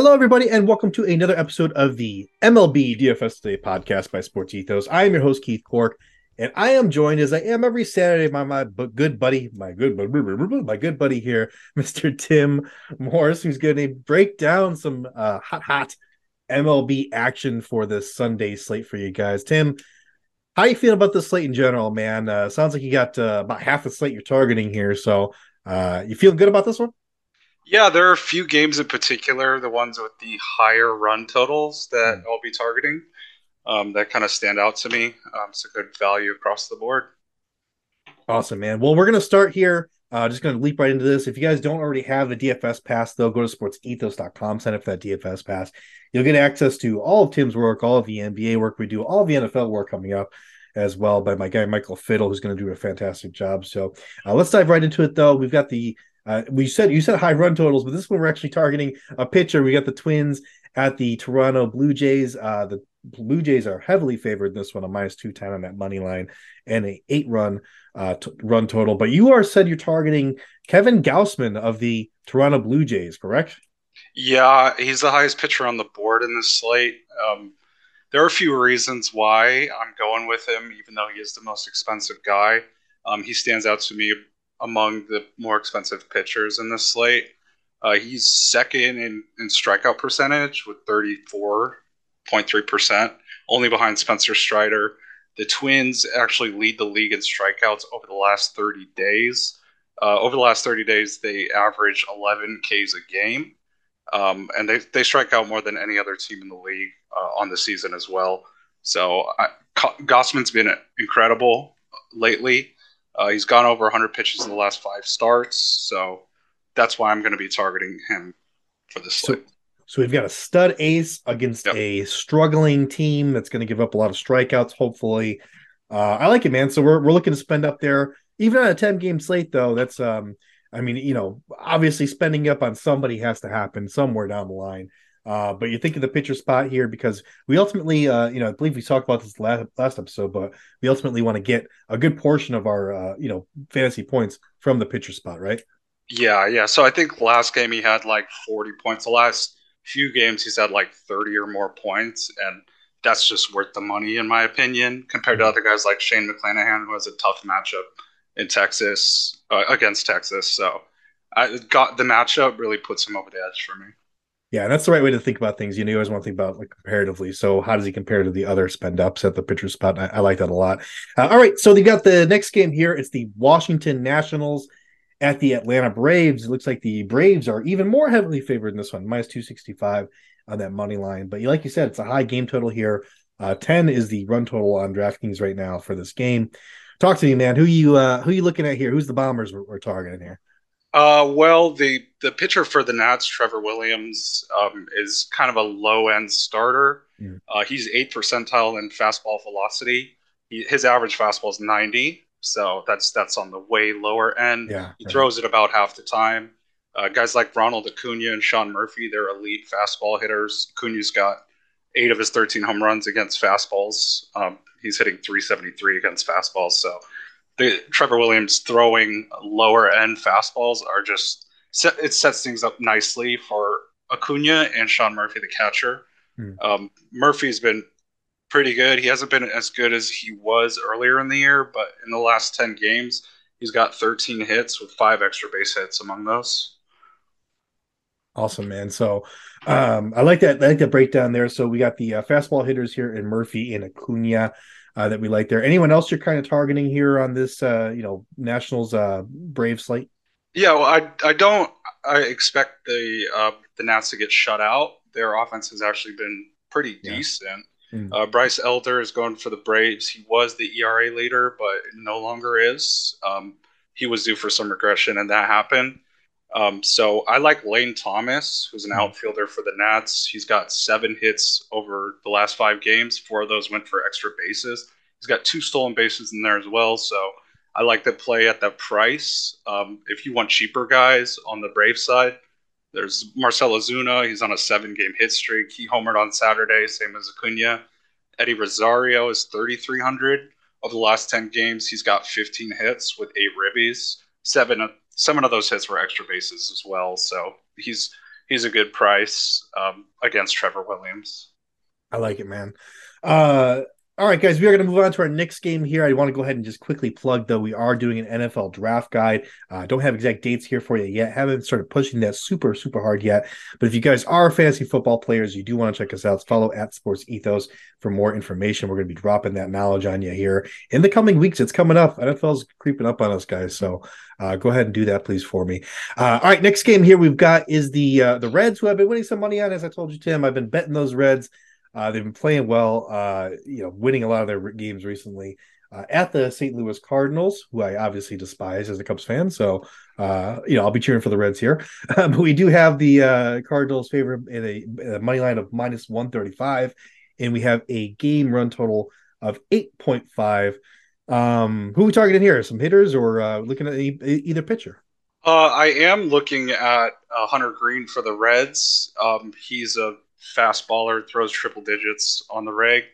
Hello, everybody, and welcome to another episode of the MLB DFS Today podcast by Sports Ethos. I am your host, Keith Cork, and I am joined as I am every Saturday by my good buddy, my good my good buddy here, Mr. Tim Morris, who's going to break down some uh, hot, hot MLB action for this Sunday slate for you guys. Tim, how you feeling about the slate in general, man? Uh, sounds like you got uh, about half the slate you're targeting here, so uh, you feeling good about this one? Yeah, there are a few games in particular, the ones with the higher run totals that mm. I'll be targeting, um, that kind of stand out to me. Um, it's a good value across the board. Awesome, man. Well, we're going to start here. Uh, just going to leap right into this. If you guys don't already have the DFS pass, though, go to sportsethos.com, sign up for that DFS pass. You'll get access to all of Tim's work, all of the NBA work we do, all of the NFL work coming up as well by my guy Michael Fiddle, who's going to do a fantastic job. So uh, let's dive right into it, though. We've got the uh, we said you said high run totals, but this one we're actually targeting a pitcher. We got the Twins at the Toronto Blue Jays. Uh, the Blue Jays are heavily favored this one, a minus two ten on that money line, and a eight run uh, t- run total. But you are said you're targeting Kevin Gausman of the Toronto Blue Jays, correct? Yeah, he's the highest pitcher on the board in this slate. Um, there are a few reasons why I'm going with him, even though he is the most expensive guy. Um, he stands out to me among the more expensive pitchers in this slate. Uh, he's second in, in strikeout percentage with 34.3%, only behind Spencer Strider. The Twins actually lead the league in strikeouts over the last 30 days. Uh, over the last 30 days, they average 11 Ks a game, um, and they, they strike out more than any other team in the league uh, on the season as well. So I, Gausman's been incredible lately. Uh, he's gone over 100 pitches in the last five starts, so that's why I'm going to be targeting him for this so, So we've got a stud ace against yep. a struggling team that's going to give up a lot of strikeouts. Hopefully, uh, I like it, man. So we're we're looking to spend up there, even on a 10 game slate, though. That's um, I mean, you know, obviously spending up on somebody has to happen somewhere down the line. Uh, but you think of the pitcher spot here because we ultimately, uh, you know, I believe we talked about this last, last episode, but we ultimately want to get a good portion of our, uh, you know, fantasy points from the pitcher spot, right? Yeah, yeah. So I think last game he had like 40 points. The last few games he's had like 30 or more points, and that's just worth the money in my opinion compared to mm-hmm. other guys like Shane McClanahan, who has a tough matchup in Texas uh, against Texas. So I got the matchup really puts him over the edge for me. Yeah, that's the right way to think about things. You know, you always want to think about like comparatively. So, how does he compare to the other spend ups at the pitcher spot? I, I like that a lot. Uh, all right, so they got the next game here. It's the Washington Nationals at the Atlanta Braves. It looks like the Braves are even more heavily favored in this one, minus two sixty five on that money line. But like you said, it's a high game total here. Uh, Ten is the run total on DraftKings right now for this game. Talk to me, man. Who you uh, who you looking at here? Who's the bombers we're, we're targeting here? Uh, well, the the pitcher for the Nats, Trevor Williams, um, is kind of a low end starter. Uh, he's eighth percentile in fastball velocity. He, his average fastball is ninety, so that's that's on the way lower end. Yeah, he right. throws it about half the time. Uh, guys like Ronald Acuna and Sean Murphy, they're elite fastball hitters. Acuna's got eight of his 13 home runs against fastballs. Um, he's hitting 373 against fastballs. So the Trevor Williams throwing lower end fastballs are just it sets things up nicely for Acuna and Sean Murphy, the catcher. Hmm. Um, Murphy's been pretty good. He hasn't been as good as he was earlier in the year, but in the last ten games, he's got 13 hits with five extra base hits among those. Awesome, man. So um, I like that. I like that breakdown there. So we got the uh, fastball hitters here in Murphy and Acuna. Uh, that we like there. Anyone else you're kind of targeting here on this, uh, you know, Nationals uh, Brave slate? Yeah, well, I I don't I expect the uh, the Nats to get shut out. Their offense has actually been pretty yeah. decent. Mm. Uh, Bryce Elder is going for the Braves. He was the ERA leader, but no longer is. Um, he was due for some regression, and that happened. Um, so I like Lane Thomas, who's an mm. outfielder for the Nats. He's got seven hits over the last five games. Four of those went for extra bases. He's got two stolen bases in there as well. So I like to play at that price. Um, if you want cheaper guys on the Brave side, there's Marcell Ozuna. He's on a seven game hit streak. He homered on Saturday, same as Acuna. Eddie Rosario is 3,300. Of the last 10 games, he's got 15 hits with eight ribbies. Seven, seven of those hits were extra bases as well. So he's he's a good price um, against Trevor Williams. I like it, man. Uh, all right, guys, we are going to move on to our next game here. I want to go ahead and just quickly plug, though, we are doing an NFL draft guide. Uh, don't have exact dates here for you yet. Haven't started pushing that super, super hard yet. But if you guys are fantasy football players, you do want to check us out. Follow at Sports Ethos for more information. We're going to be dropping that knowledge on you here in the coming weeks. It's coming up. NFL's creeping up on us, guys. So uh, go ahead and do that, please, for me. Uh, all right, next game here we've got is the uh, the Reds, who I've been winning some money on. As I told you, Tim, I've been betting those Reds. Uh, they've been playing well, uh, you know, winning a lot of their games recently. Uh, at the St. Louis Cardinals, who I obviously despise as a Cubs fan. So, uh, you know, I'll be cheering for the Reds here. but we do have the uh, Cardinals favorite in a, a, money line of minus 135, and we have a game run total of 8.5. Um, who we targeting here? Some hitters or uh, looking at a, either pitcher? I am looking at Hunter Greene for the Reds. Um, he's a fastballer, throws triple digits on the reg.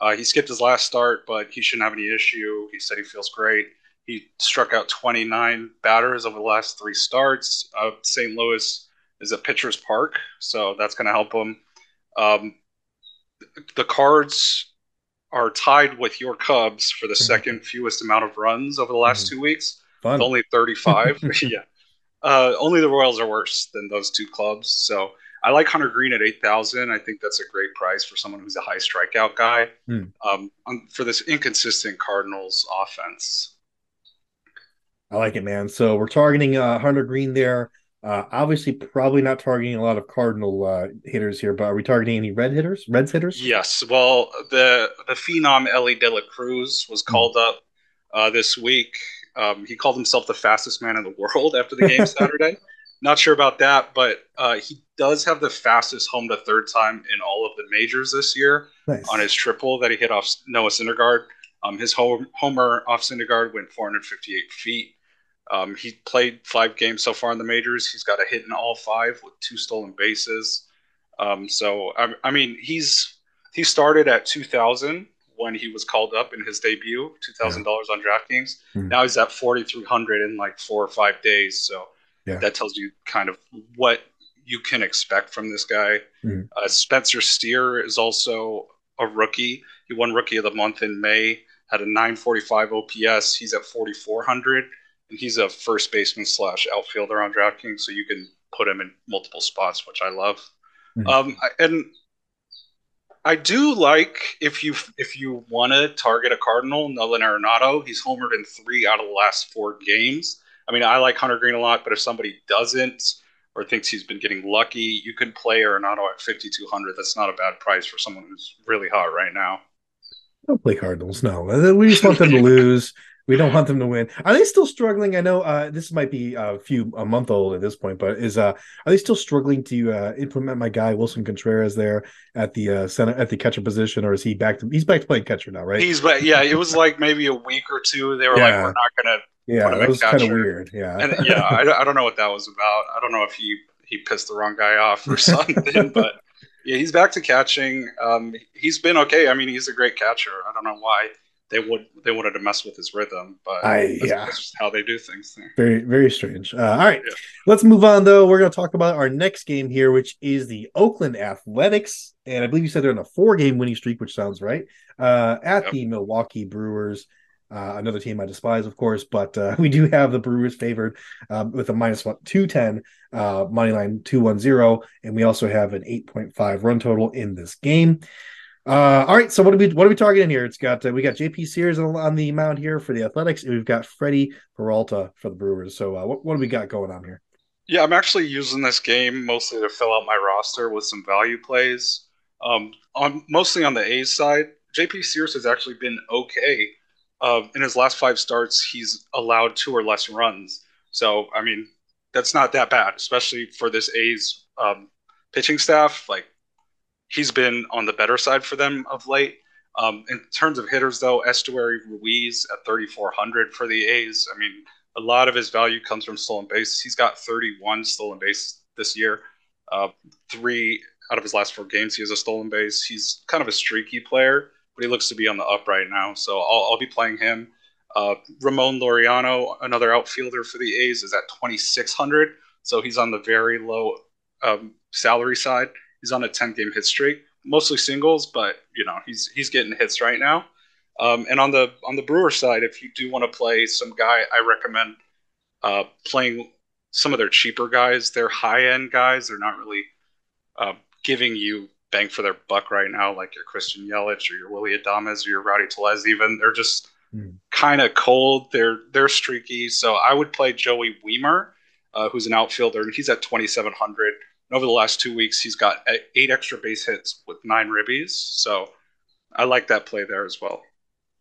Uh, he skipped his last start, but he shouldn't have any issue. He said he feels great. He struck out 29 batters over the last three starts. Uh, St. Louis is at Pitcher's Park, so that's going to help him. Um, the Cards are tied with your Cubs for the mm-hmm. second fewest amount of runs over the last mm-hmm. two weeks. Only 35. yeah. Uh, only the Royals are worse than those two clubs. So I like Hunter Greene at eight thousand. I think that's a great price for someone who's a high strikeout guy. Hmm. Um, for this inconsistent Cardinals offense. I like it, man. So we're targeting uh, Hunter Greene there. Uh, obviously, probably not targeting a lot of Cardinal uh, hitters here, but are we targeting any red hitters, Reds hitters? Yes. Well, the the phenom Elly De La Cruz was hmm. called up uh, this week. Um, he called himself the fastest man in the world after the game Saturday. Not sure about that, but uh, he does have the fastest home to third time in all of the majors this year nice. on his triple that he hit off Noah Syndergaard. Um, his home, homer off Syndergaard went 458 feet. Um, he played five games so far in the majors. He's got a hit in all five with two stolen bases. Um, so I, I, mean, he's he started at 2,000 when he was called up in his debut, two thousand dollars on DraftKings. Mm-hmm. Now he's at 4,300 in like four or five days. So yeah. that tells you kind of what you can expect from this guy. Mm-hmm. Uh, Spencer Steer is also a rookie. He won Rookie of the Month in May. Had a 945 OPS. He's at 4400, and he's a first baseman slash outfielder on DraftKings, so you can put him in multiple spots, which I love. Mm-hmm. Um, and I do like if you if you want to target a Cardinal, Nolan Arenado. He's homered in three out of the last four games. I mean, I like Hunter Greene a lot, but if somebody doesn't or thinks he's been getting lucky, you can play Arenado at 5,200. That's not a bad price for someone who's really hot right now. Don't play Cardinals. No, we just want them to lose. We don't want them to win. Are they still struggling? I know uh, this might be a few a month old at this point, but is uh are they still struggling to uh, implement my guy Willson Contreras there at the uh, center at the catcher position, or is he back to he's back to playing catcher now, right? He's back. Yeah, it was like maybe a week or two. They were yeah. like, we're not gonna yeah, that was kind of weird. Yeah, and, yeah. I, I don't know what that was about. I don't know if he he pissed the wrong guy off or something, but yeah, he's back to catching. Um, he's been okay. I mean, he's a great catcher. I don't know why they would they wanted to mess with his rhythm, but I, that's, yeah, that's how they do things. There. Very very strange. Uh, all right, yeah. let's move on though. We're going to talk about our next game here, which is the Oakland Athletics, and I believe you said they're in a four game winning streak, which sounds right. Uh, at yep. the Milwaukee Brewers. Uh, another team I despise, of course, but uh, we do have the Brewers favored um, with a minus one, 210 uh, money line 210, and we also have an 8.5 run total in this game. Uh, all right, so what are we what are we targeting here? It's got uh, we got JP Sears on, the mound here for the Athletics, and we've got Freddie Peralta for the Brewers. So uh, what what do we got going on here? Yeah, I'm actually using this game mostly to fill out my roster with some value plays. Um, on mostly on the A's side, JP Sears has actually been okay. Uh, in his last five starts, he's allowed two or less runs. So I mean, that's not that bad, especially for this A's um, pitching staff. Like he's been on the better side for them of late. Um, in terms of hitters, though, Esteury Ruiz at 3,400 for the A's. I mean, a lot of his value comes from stolen bases. He's got 31 stolen bases this year. Uh, three out of his last four games, he has a stolen base. He's kind of a streaky player, but he looks to be on the up right now. So I'll, I'll be playing him. Uh, Ramon Laureano, another outfielder for the A's, is at 2,600. So he's on the very low um, salary side. He's on a 10 game hit streak, mostly singles, but you know he's he's getting hits right now. Um, and on the on the Brewer side, if you do want to play some guy, I recommend uh, playing some of their cheaper guys. They're high end guys. They're not really uh, giving you bang for their buck right now, like your Christian Yelich or your Willy Adames or your Rowdy Tellez. Even they're just mm. kind of cold. They're they're streaky. So I would play Joey Wiemer, uh, who's an outfielder, and he's at twenty seven hundred. Over the last two weeks, he's got eight extra base hits with nine ribbies. So I like that play there as well.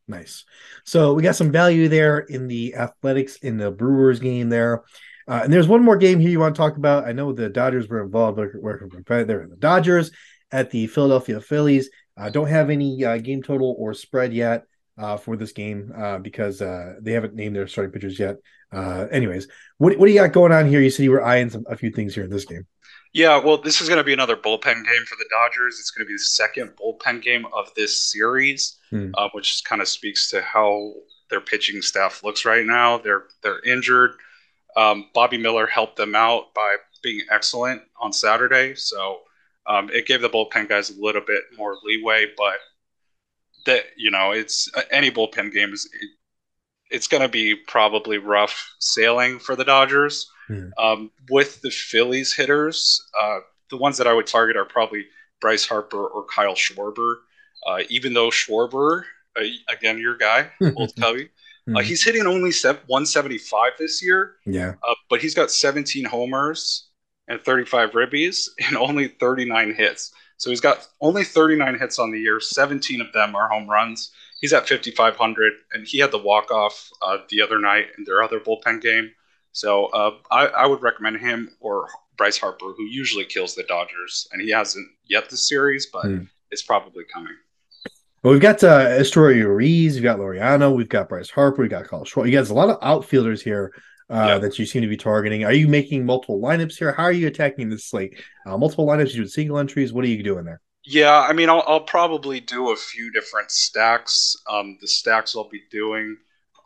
Nice. So we got some value there in the athletics in the Brewers game there. Uh, and there's one more game here you want to talk about. I know the Dodgers were involved. There in the Dodgers at the Philadelphia Phillies. Uh, don't have any uh, game total or spread yet uh, for this game uh, because uh, they haven't named their starting pitchers yet. anyways, what, what do you got going on here? You said you were eyeing some, a few things here in this game. Yeah, well, this is going to be another bullpen game for the Dodgers. It's going to be the second bullpen game of this series, hmm. uh, which kind of speaks to how their pitching staff looks right now. They're they're injured. Um, Bobby Miller helped them out by being excellent on Saturday, so um, it gave the bullpen guys a little bit more leeway. But that you know, it's uh, any bullpen game is it, it's going to be probably rough sailing for the Dodgers. Hmm. Um, with the Phillies hitters, uh, the ones that I would target are probably Bryce Harper or Kyle Schwarber. Uh, even though Schwarber, uh, again, your guy, old Cubby, uh, hmm. he's hitting only 175 this year. Yeah. Uh, but he's got 17 homers and 35 ribbies and only 39 hits. So he's got only 39 hits on the year. 17 of them are home runs. He's at 5,500, and he had the walk off uh, the other night in their other bullpen game. So uh, I, I, would recommend him or Bryce Harper, who usually kills the Dodgers, and he hasn't yet this series, but mm. it's probably coming. Well, we've got uh, Esteury Ruiz, we've got Laureano, we've got Bryce Harper, we've got Kyle Schwarber. You guys, a lot of outfielders here uh, yeah. that you seem to be targeting. Are you making multiple lineups here? How are you attacking this slate? Uh, multiple lineups, you do single entries. What are you doing there? Yeah, I mean, I'll, I'll probably do a few different stacks. Um, the stacks I'll be doing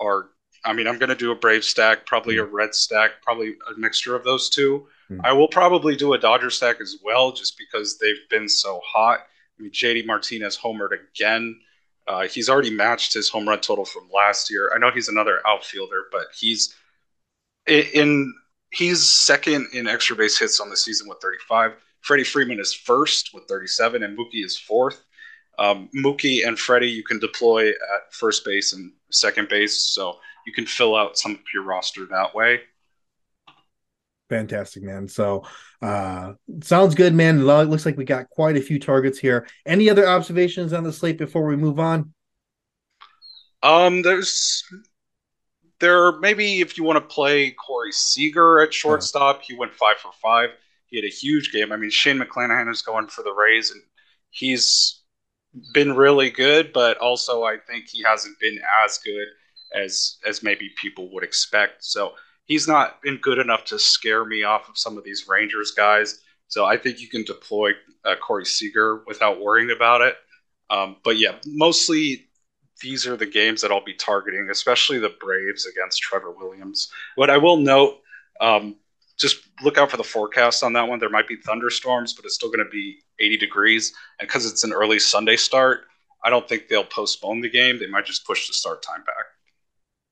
are I mean, I'm going to do a Brave stack, probably a hmm. Red stack, probably a mixture of those two. Mm. I will probably do a Dodger stack as well, just because they've been so hot. I mean, JD Martinez homered again. Uh, he's already matched his home run total from last year. I know he's another outfielder, but he's in he's second in extra base hits on the season with 35. Freddie Freeman is first with 37, and Mookie is fourth. Um, Mookie and Freddie you can deploy at first base and second base, so you can fill out some of your roster that way. Fantastic, man. So uh sounds good, man. It looks like we got quite a few targets here. Any other observations on the slate before we move on? Um, there's there maybe if you want to play Corey Seager at shortstop, he went five for five. He had a huge game. I mean, Shane McClanahan is going for the Rays, and he's been really good, but also I think he hasn't been as good as as maybe people would expect. So he's not been good enough to scare me off of some of these Rangers guys. So I think you can deploy uh, Corey Seager without worrying about it. Um, but yeah, mostly these are the games that I'll be targeting, especially the Braves against Trevor Williams. What I will note, um, just look out for the forecast on that one. There might be thunderstorms, but it's still going to be 80 degrees. And because it's an early Sunday start, I don't think they'll postpone the game. They might just push the start time back.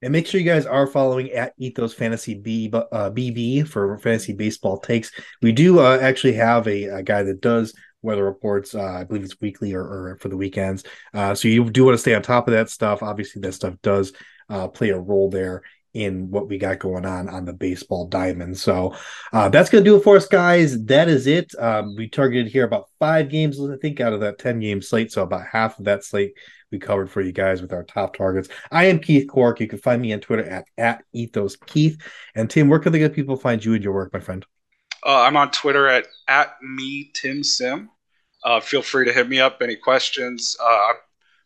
And make sure you guys are following at Ethos Fantasy B, uh, BB for fantasy baseball takes. We do uh, actually have a, a, guy that does weather reports. Uh, I believe it's weekly or, or for the weekends. Uh, so you do want to stay on top of that stuff. Obviously, that stuff does uh, play a role there in what we got going on on the baseball diamond. So uh, that's going to do it for us, guys. That is it. Um, we targeted here about five games, I think, out of that 10 game slate. So about half of that slate we covered for you guys with our top targets. I am Keith Cork. You can find me on Twitter at, at Ethos Keith. And Tim, where can the get people find you and your work, my friend? Uh, I'm on Twitter at, at me Tim Sim. Uh, feel free to hit me up any questions. Uh,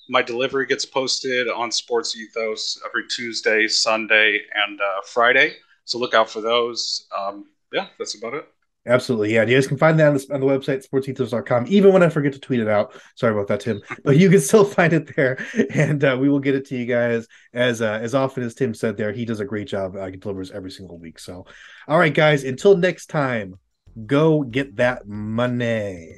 my delivery gets posted on Sports Ethos every Tuesday, Sunday, and uh, Friday. So look out for those. Um, yeah, that's about it. Absolutely. Yeah. You guys can find that on the, on the website, sportsethos.com, even when I forget to tweet it out. Sorry about that, Tim. But you can still find it there. And uh, we will get it to you guys as uh, as often as Tim said there. He does a great job. Uh, he delivers every single week. So, all right, guys, until next time, go get that money.